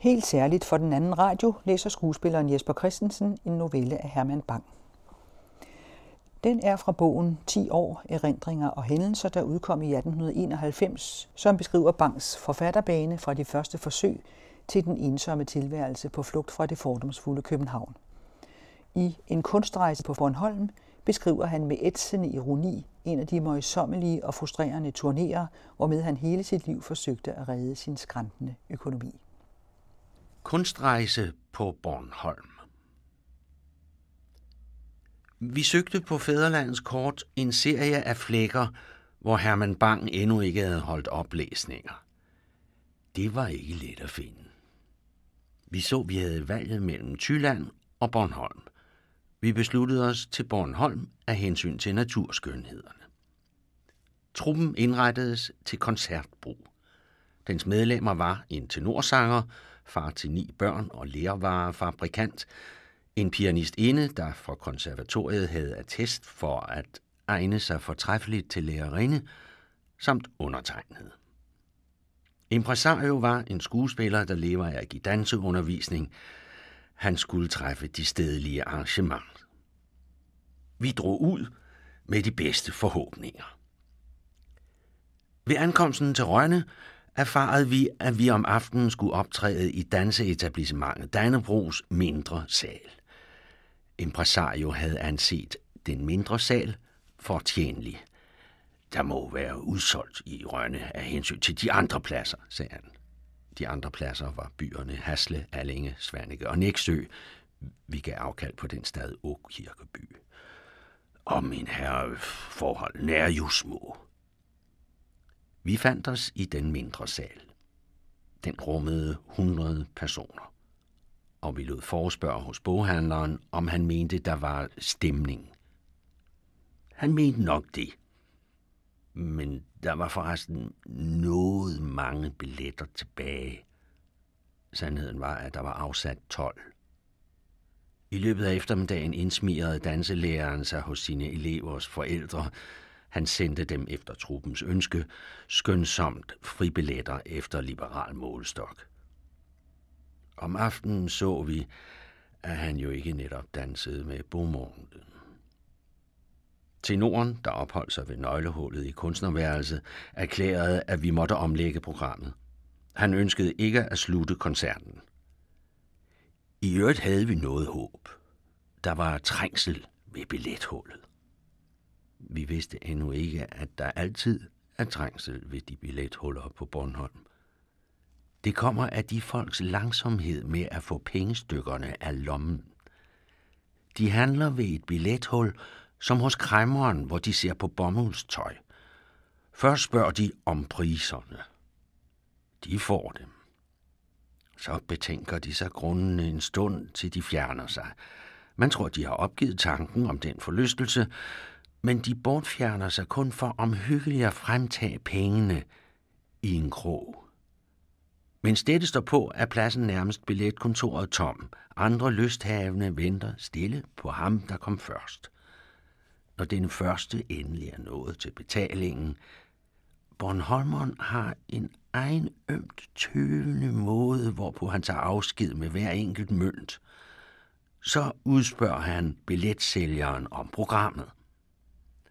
Helt særligt for den anden radio læser skuespilleren Jesper Christensen en novelle af Herman Bang. Den er fra bogen 10 år, erindringer og hændelser, der udkom i 1891, som beskriver Bangs forfatterbane fra de første forsøg til den ensomme tilværelse på flugt fra det fordomsfulde København. I En kunstrejse på Bornholm beskriver han med ætsende ironi en af de møjsommelige og frustrerende turnéer, hvormed han hele sit liv forsøgte at redde sin skræntende økonomi. Kunstrejse på Bornholm Vi søgte på Fæderlandets kort en serie af flækker, hvor Herman Bang endnu ikke havde holdt oplæsninger. Det var ikke let at finde. Vi så, vi havde valget mellem Tyland og Bornholm. Vi besluttede os til Bornholm af hensyn til naturskønhederne. Truppen indrettedes til koncertbrug. Dens medlemmer var en tenorsanger, far til ni børn og lærvarefabrikant, en pianistinde, der fra konservatoriet havde attest for at egne sig fortræffeligt til lærerinde, samt undertegnet. Impresario var en skuespiller, der lever af at give danseundervisning. Han skulle træffe de stedlige arrangementer. Vi drog ud med de bedste forhåbninger. Ved ankomsten til Rønne erfarede vi, at vi om aftenen skulle optræde i danseetablissementet Dannebrogs mindre sal. Impresario havde anset den mindre sal fortjenlig. Der må være udsolgt i Rønne af hensyn til de andre pladser, sagde han. De andre pladser var byerne Hasle, Allinge, Svanike og Næksø. Vi gav afkald på den stad Åkirkeby. Og min herre, forholdene er jo små. Vi fandt os i den mindre sal. Den rummede 100 personer. Og vi lod forespørge hos boghandleren, om han mente, der var stemning. Han mente nok det. Men der var forresten noget mange billetter tilbage. Sandheden var, at der var afsat 12. I løbet af eftermiddagen indsmirede danselæreren sig hos sine elevers forældre, han sendte dem efter truppens ønske skønsomt fribilletter efter liberal målestok. Om aftenen så vi, at han jo ikke netop dansede med Beaumonten. Tenoren, der opholdt sig ved nøglehullet i kunstnerværelset, erklærede, at vi måtte omlægge programmet. Han ønskede ikke at slutte koncerten. I øvrigt havde vi noget håb. Der var trængsel ved billethullet. Vi vidste endnu ikke, at der altid er trængsel ved de billethuller på Bornholm. Det kommer af de folks langsomhed med at få pengestykkerne af lommen. De handler ved et billethul, som hos kræmmeren, hvor de ser på bomuldstøj. Først spørger de om priserne. De får dem. Så betænker de sig grunden en stund, til de fjerner sig. Man tror, de har opgivet tanken om den forlystelse, men de bortfjerner sig kun for omhyggeligt at fremtage pengene i en krog. Mens dette står på, er pladsen nærmest billetkontoret tom. Andre lysthavende venter stille på ham, der kom først. Når den første endelig er nået til betalingen, Bornholmeren har en egen ømt tøvende måde, hvorpå han tager afsked med hver enkelt mønt. Så udspørger han billetsælgeren om programmet.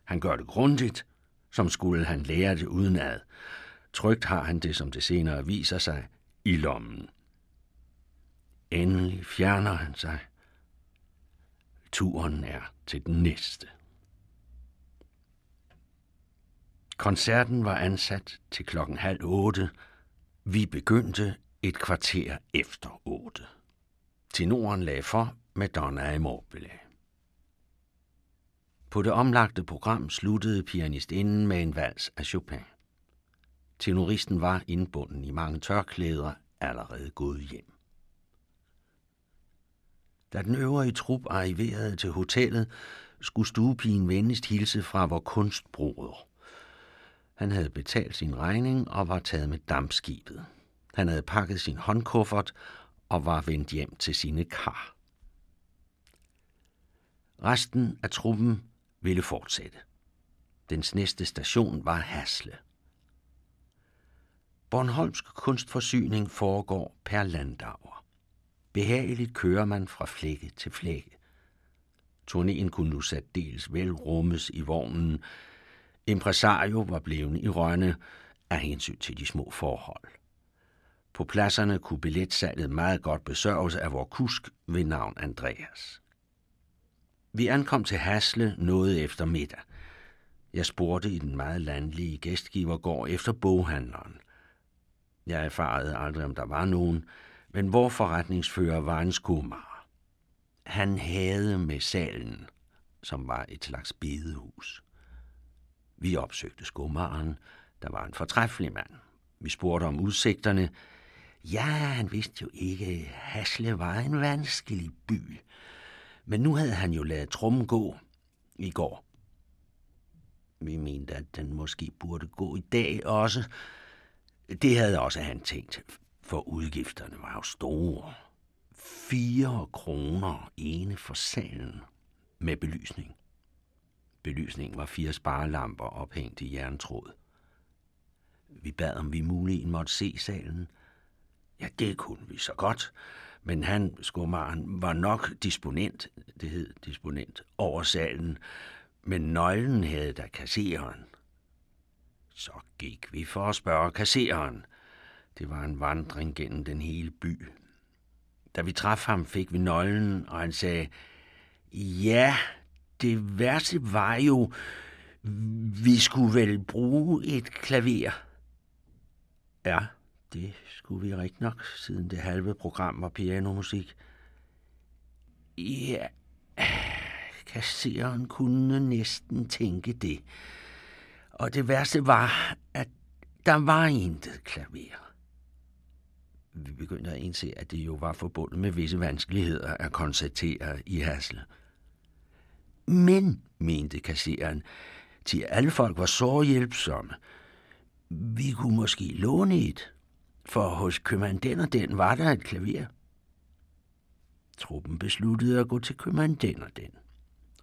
Han gør det grundigt, som skulle han lære det udenad. Trygt har han det, som det senere viser sig, i lommen. Endelig fjerner han sig. Turen er til den næste. Koncerten var ansat til klokken halv otte. Vi begyndte et kvarter efter otte. Tenoren lagde for med Donna Immobile. På det omlagte program sluttede pianistinden med en vals af Chopin. Tenoristen var indbunden i mange tørklæder allerede gået hjem. Da den øvrige trup arriverede til hotellet, skulle stuepigen venligst hilse fra vor kunstbroder. Han havde betalt sin regning og var taget med dampskibet. Han havde pakket sin håndkuffert og var vendt hjem til sine kar. Resten af truppen ville fortsætte. Dens næste station var Hasle. Bornholmsk kunstforsyning foregår per landauer. Behageligt kører man fra flække til flække. Turnéen kunne nu dels vel rummes i vognen. Impresario var blevet i Rønne af hensyn til de små forhold. På pladserne kunne billetsalget meget godt besørges af vor kusk ved navn Andreas. Vi ankom til Hasle noget efter middag. Jeg spurgte i den meget landlige gæstgivergård efter boghandleren. Jeg erfarede aldrig, om der var nogen, men hvor forretningsfører var en skumar. Han havde med salen, som var et slags bedehus. Vi opsøgte skumaren, der var en fortræffelig mand. Vi spurgte om udsigterne. Ja, han vidste jo ikke, Hasle var en vanskelig by. Men nu havde han jo lavet trummen gå i går. Vi mente, at den måske burde gå i dag også. Det havde også han tænkt, for udgifterne var jo store. Fire kroner ene for salen med belysning. Belysningen var fire sparelamper ophængt i jerntråd. Vi bad, om vi muligt måtte se salen. Ja, det kunne vi så godt, men han, skumaren, var nok disponent, det hed disponent, over salen, men nøglen havde da kasseren. Så gik vi for at spørge kasseren. Det var en vandring gennem den hele by. Da vi traf ham, fik vi nøglen, og han sagde, ja, det værste var jo, vi skulle vel bruge et klaver. Ja, det skulle vi rigtig nok, siden det halve program var pianomusik. Ja, kasseren kunne næsten tænke det. Og det værste var, at der var intet klaver. Vi begyndte at indse, at det jo var forbundet med visse vanskeligheder at konstatere i Hasle. Men, mente kasseren, til alle folk var så hjælpsomme. Vi kunne måske låne et, for hos købmand den og den var der et klaver. Truppen besluttede at gå til købmand den og den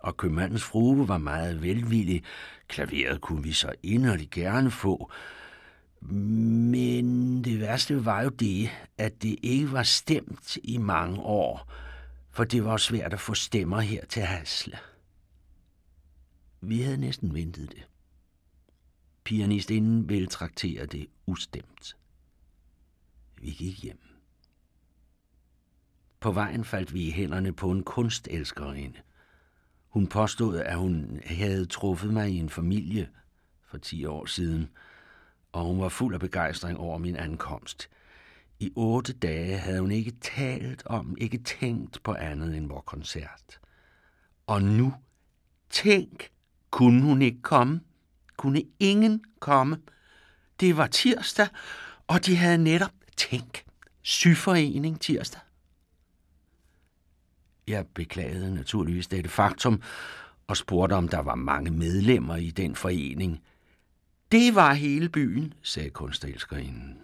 og købmandens frue var meget velvillig. Klaveret kunne vi så inderligt gerne få. Men det værste var jo det, at det ikke var stemt i mange år, for det var svært at få stemmer her til Hasle. Vi havde næsten ventet det. Pianistinden ville traktere det ustemt. Vi gik hjem. På vejen faldt vi i hænderne på en kunstelskerinde – hun påstod, at hun havde truffet mig i en familie for 10 år siden, og hun var fuld af begejstring over min ankomst. I otte dage havde hun ikke talt om, ikke tænkt på andet end vores koncert. Og nu, tænk, kunne hun ikke komme? Kunne ingen komme? Det var tirsdag, og de havde netop, tænk, syforening tirsdag. Jeg beklagede naturligvis dette faktum og spurgte, om der var mange medlemmer i den forening. Det var hele byen, sagde kunstelskerinden.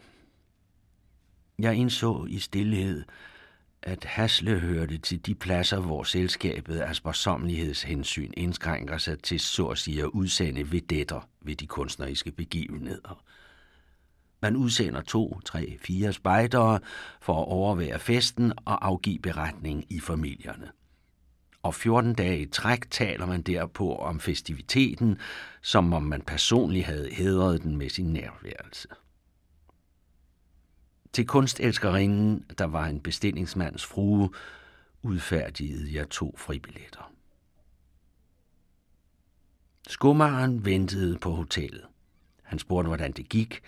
Jeg indså i stillhed, at Hasle hørte til de pladser, hvor selskabet af sparsomlighedshensyn indskrænker sig til så at sige at udsende vedetter ved de kunstneriske begivenheder. Man udsender to, tre, fire spejdere for at overvære festen og afgive beretning i familierne. Og 14 dage i træk taler man derpå om festiviteten, som om man personligt havde hedret den med sin nærværelse. Til kunstelskerinden, der var en bestillingsmands frue, udfærdigede jeg to fribilletter. Skummeren ventede på hotellet. Han spurgte, hvordan det gik,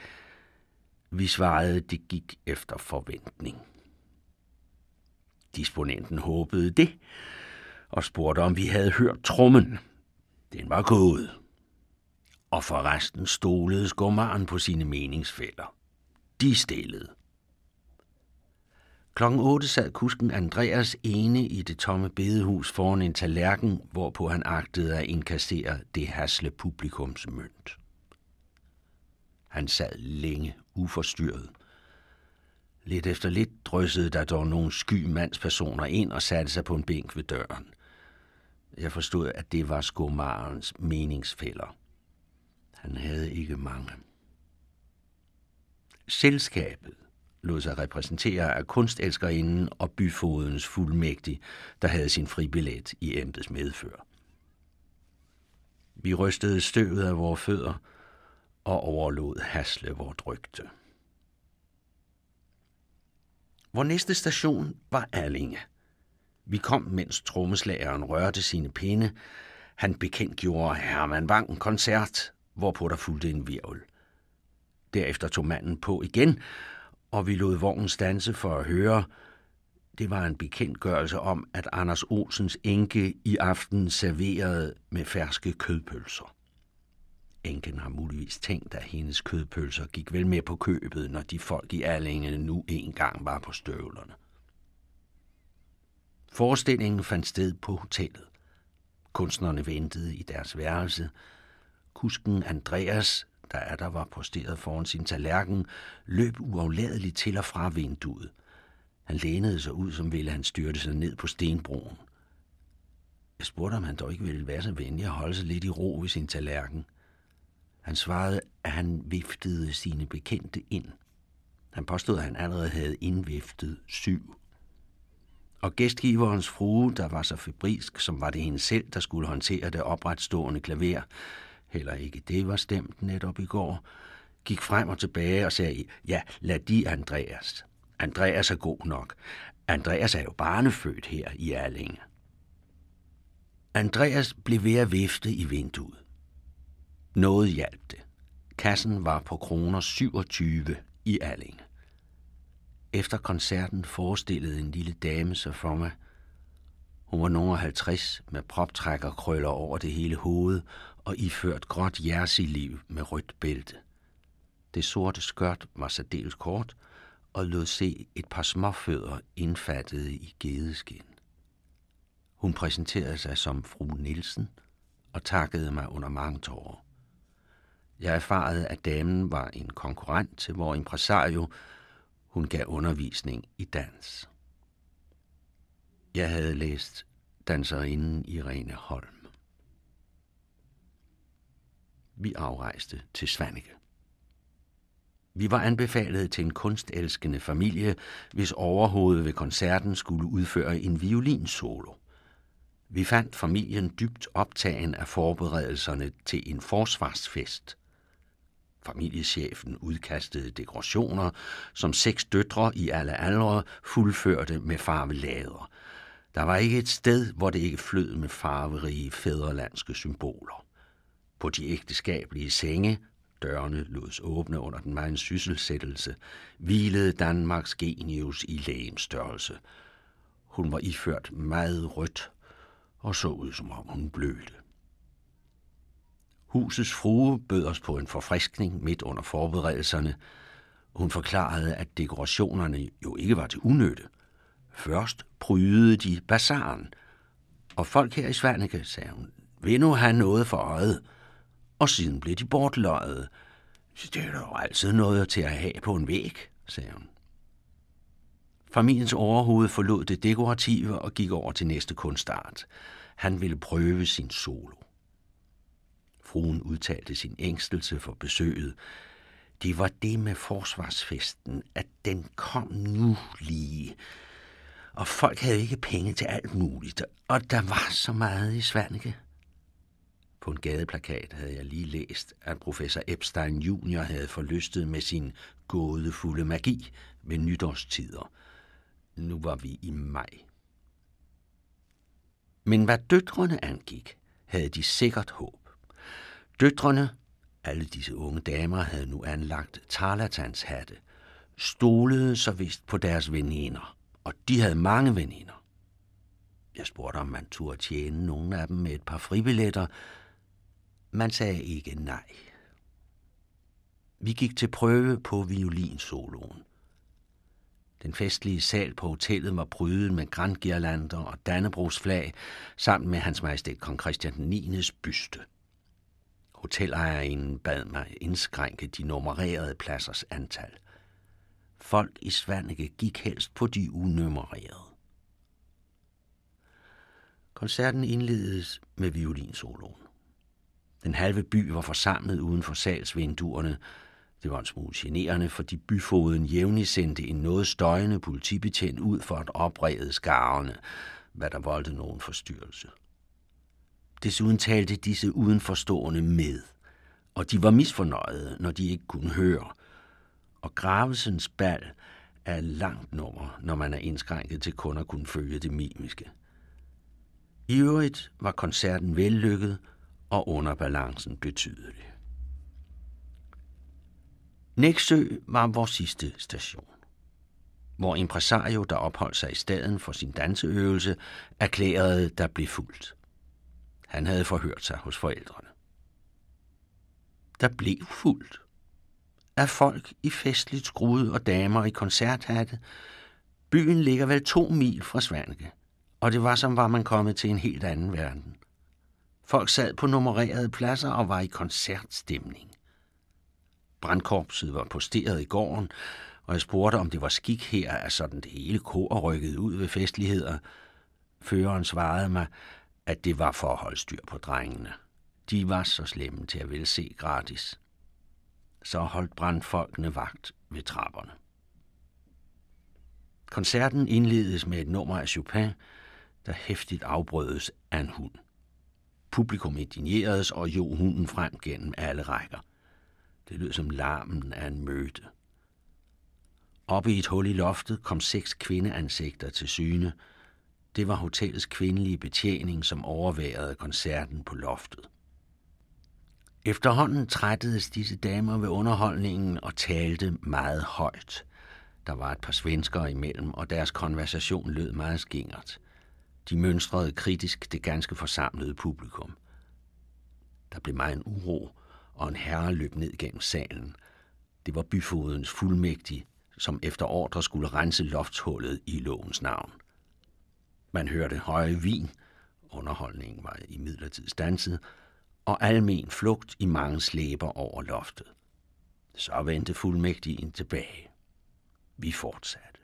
vi svarede, det gik efter forventning. Disponenten håbede det, og spurgte, om vi havde hørt trummen. Den var gået. Og forresten stolede skummeren på sine meningsfælder. De stillede. Klokken 8 sad kusken Andreas ene i det tomme bedehus foran en tallerken, hvorpå han agtede at inkassere det hasle publikums mønt. Han sad længe uforstyrret. Lidt efter lidt dryssede der dog nogle sky mandspersoner ind og satte sig på en bænk ved døren. Jeg forstod, at det var skomarens meningsfælder. Han havde ikke mange. Selskabet lod sig repræsentere af kunstelskerinden og byfodens fuldmægtig, der havde sin fribillet i embeds medfør. Vi rystede støvet af vores fødder og overlod hasle vort rygte. Vor næste station var Allinge. Vi kom, mens trommeslageren rørte sine pinde. Han bekendtgjorde Herman Bang en koncert, hvorpå der fulgte en virvel. Derefter tog manden på igen, og vi lod vognen stanse for at høre. Det var en bekendtgørelse om, at Anders Olsens enke i aften serverede med ferske kødpølser. Enken har muligvis tænkt, at hendes kødpølser gik vel med på købet, når de folk i Allinge nu engang var på støvlerne. Forestillingen fandt sted på hotellet. Kunstnerne ventede i deres værelse. Kusken Andreas, der er der var posteret foran sin tallerken, løb uafladeligt til og fra vinduet. Han lænede sig ud, som ville han styrte sig ned på stenbroen. Jeg spurgte, om han dog ikke ville være så venlig at holde sig lidt i ro ved sin tallerken. Han svarede, at han viftede sine bekendte ind. Han påstod, at han allerede havde indviftet syv. Og gæstgiverens frue, der var så febrisk, som var det hende selv, der skulle håndtere det opretstående klaver, heller ikke det var stemt netop i går, gik frem og tilbage og sagde, ja, lad de Andreas. Andreas er god nok. Andreas er jo barnefødt her i Erlinge. Andreas blev ved at vifte i vinduet. Noget hjalp det. Kassen var på kroner 27 i Alling. Efter koncerten forestillede en lille dame sig for mig. Hun var nogen 50 med proptrækkerkrøller over det hele hoved og iført gråt jersiliv med rødt bælte. Det sorte skørt var særdeles kort og lod se et par småfødder indfattede i gedeskin. Hun præsenterede sig som fru Nielsen og takkede mig under mange tårer. Jeg erfarede, at damen var en konkurrent til vor impresario. Hun gav undervisning i dans. Jeg havde læst danserinden Irene Holm. Vi afrejste til Svanike. Vi var anbefalet til en kunstelskende familie, hvis overhovedet ved koncerten skulle udføre en violinsolo. Vi fandt familien dybt optagen af forberedelserne til en forsvarsfest – Familiechefen udkastede dekorationer, som seks døtre i alle aldre fuldførte med farvelader. Der var ikke et sted, hvor det ikke flød med farverige fædrelandske symboler. På de ægteskabelige senge, dørene lods åbne under den megen sysselsættelse, hvilede Danmarks genius i lægemstørrelse. Hun var iført meget rødt og så ud, som om hun blødte. Husets frue bød os på en forfriskning midt under forberedelserne. Hun forklarede, at dekorationerne jo ikke var til unøtte. Først prydede de bazaren, og folk her i Svanike, sagde hun, vil nu have noget for øjet, og siden blev de bortløjet. Det er jo altid noget til at have på en væg, sagde hun. Familiens overhoved forlod det dekorative og gik over til næste kunstart. Han ville prøve sin solo. Fruen udtalte sin ængstelse for besøget. Det var det med forsvarsfesten, at den kom nu lige. Og folk havde ikke penge til alt muligt, og der var så meget i Svanike. På en gadeplakat havde jeg lige læst, at professor Epstein Jr. havde forlystet med sin gådefulde magi ved nytårstider. Nu var vi i maj. Men hvad døtrene angik, havde de sikkert håb. Døtrene, alle disse unge damer, havde nu anlagt tarlatans hatte, stolede så vist på deres veninder, og de havde mange veninder. Jeg spurgte, om man turde tjene nogle af dem med et par fribilletter. Man sagde ikke nej. Vi gik til prøve på violinsoloen. Den festlige sal på hotellet var prydet med grandgirlander og dannebrogsflag, sammen med hans majestæt kong Christian 9.'s byste. Hotelejerinde bad mig indskrænke de nummererede pladsers antal. Folk i Svanike gik helst på de unummererede. Koncerten indledes med violinsoloen. Den halve by var forsamlet uden for salsvinduerne. Det var en smule generende, fordi byfoden jævnligt sendte en noget støjende politibetjent ud for at oprede skarerne, hvad der voldte nogen forstyrrelse. Desuden talte disse udenforstående med, og de var misfornøjede, når de ikke kunne høre. Og Gravesens bal er et langt nummer, når man er indskrænket til kun at kunne følge det mimiske. I øvrigt var koncerten vellykket og underbalancen betydelig. Næksø var vores sidste station, hvor impresario, der opholdt sig i staden for sin danseøvelse, erklærede, der blev fuldt. Han havde forhørt sig hos forældrene. Der blev fuldt af folk i festligt skrude og damer i koncerthatte. Byen ligger vel to mil fra Svanke, og det var som var man kommet til en helt anden verden. Folk sad på nummererede pladser og var i koncertstemning. Brandkorpset var posteret i gården, og jeg spurgte, om det var skik her, at sådan det hele kor rykkede ud ved festligheder. Føreren svarede mig, at det var for at holde styr på drengene. De var så slemme til at ville se gratis. Så holdt brandfolkene vagt ved trapperne. Koncerten indledes med et nummer af Chopin, der hæftigt afbrødes af en hund. Publikum indigneredes og jo hunden frem gennem alle rækker. Det lød som larmen af en møde. Oppe i et hul i loftet kom seks kvindeansigter til syne. Det var hotellets kvindelige betjening, som overværede koncerten på loftet. Efterhånden trættedes disse damer ved underholdningen og talte meget højt. Der var et par svenskere imellem, og deres konversation lød meget skingert. De mønstrede kritisk det ganske forsamlede publikum. Der blev meget en uro, og en herre løb ned gennem salen. Det var byfodens fuldmægtig, som efter ordre skulle rense loftshullet i lovens navn. Man hørte høje vin, underholdningen var i midlertid stanset, og almen flugt i mange slæber over loftet. Så vendte fuldmægtigen tilbage. Vi fortsatte.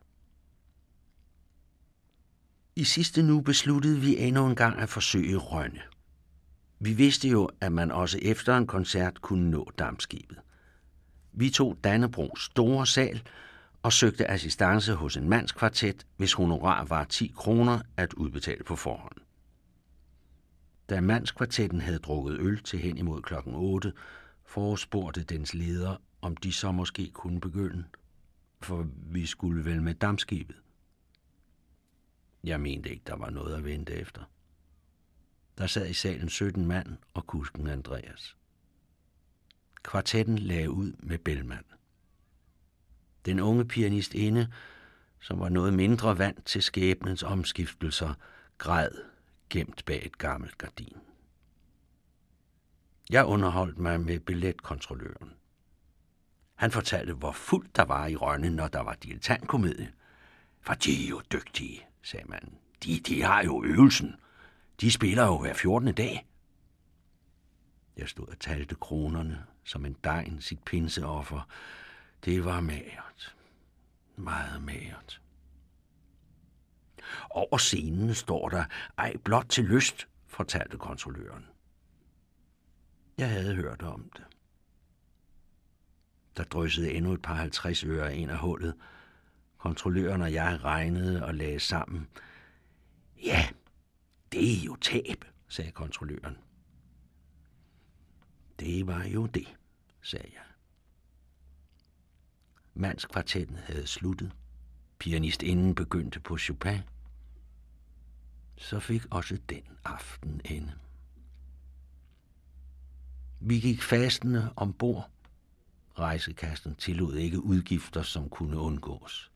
I sidste nu besluttede vi endnu en gang at forsøge Rønne. Vi vidste jo, at man også efter en koncert kunne nå dammskibet. Vi tog Dannebrogs store sal og søgte assistance hos en mandskvartet, hvis honorar var 10 kroner at udbetale på forhånd. Da mandskvartetten havde drukket øl til hen imod klokken 8, forespurgte dens leder, om de så måske kunne begynde, for vi skulle vel med dammskibet. Jeg mente ikke, der var noget at vente efter. Der sad i salen 17 mand og kusken Andreas. Kvartetten lagde ud med Bellman. Den unge pianist inde, som var noget mindre vant til skæbnens omskiftelser, græd gemt bag et gammelt gardin. Jeg underholdt mig med billetkontrolløren. Han fortalte, hvor fuldt der var i Rønne, når der var dilettantkomedie. For de er jo dygtige, sagde man. De, de har jo øvelsen. De spiller jo hver 14. dag. Jeg stod og talte kronerne som en degn sit pinseoffer. Det var magert. Meget magert. Over scenen står der, ej blot til lyst, fortalte kontrolløren. Jeg havde hørt om det. Der dryssede endnu et par 50 øre ind af hullet. Kontrolløren og jeg regnede og lagde sammen. Ja, det er jo tab, sagde kontrolløren. Det var jo det, sagde jeg. Mandskvartetten havde sluttet. Pianistinden begyndte på Chopin. Så fik også den aften ende. Vi gik fastende ombord. Rejsekassen tillod ikke udgifter, som kunne undgås.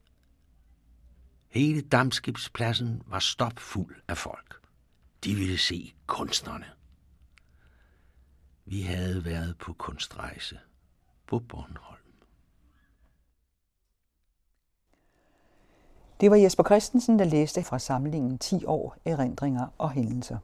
Hele dammskibspladsen var stopfuld af folk. De ville se kunstnerne. Vi havde været på kunstrejse på Bornholm. Det var Jesper Christensen, der læste fra samlingen 10 år erindringer og hændelser.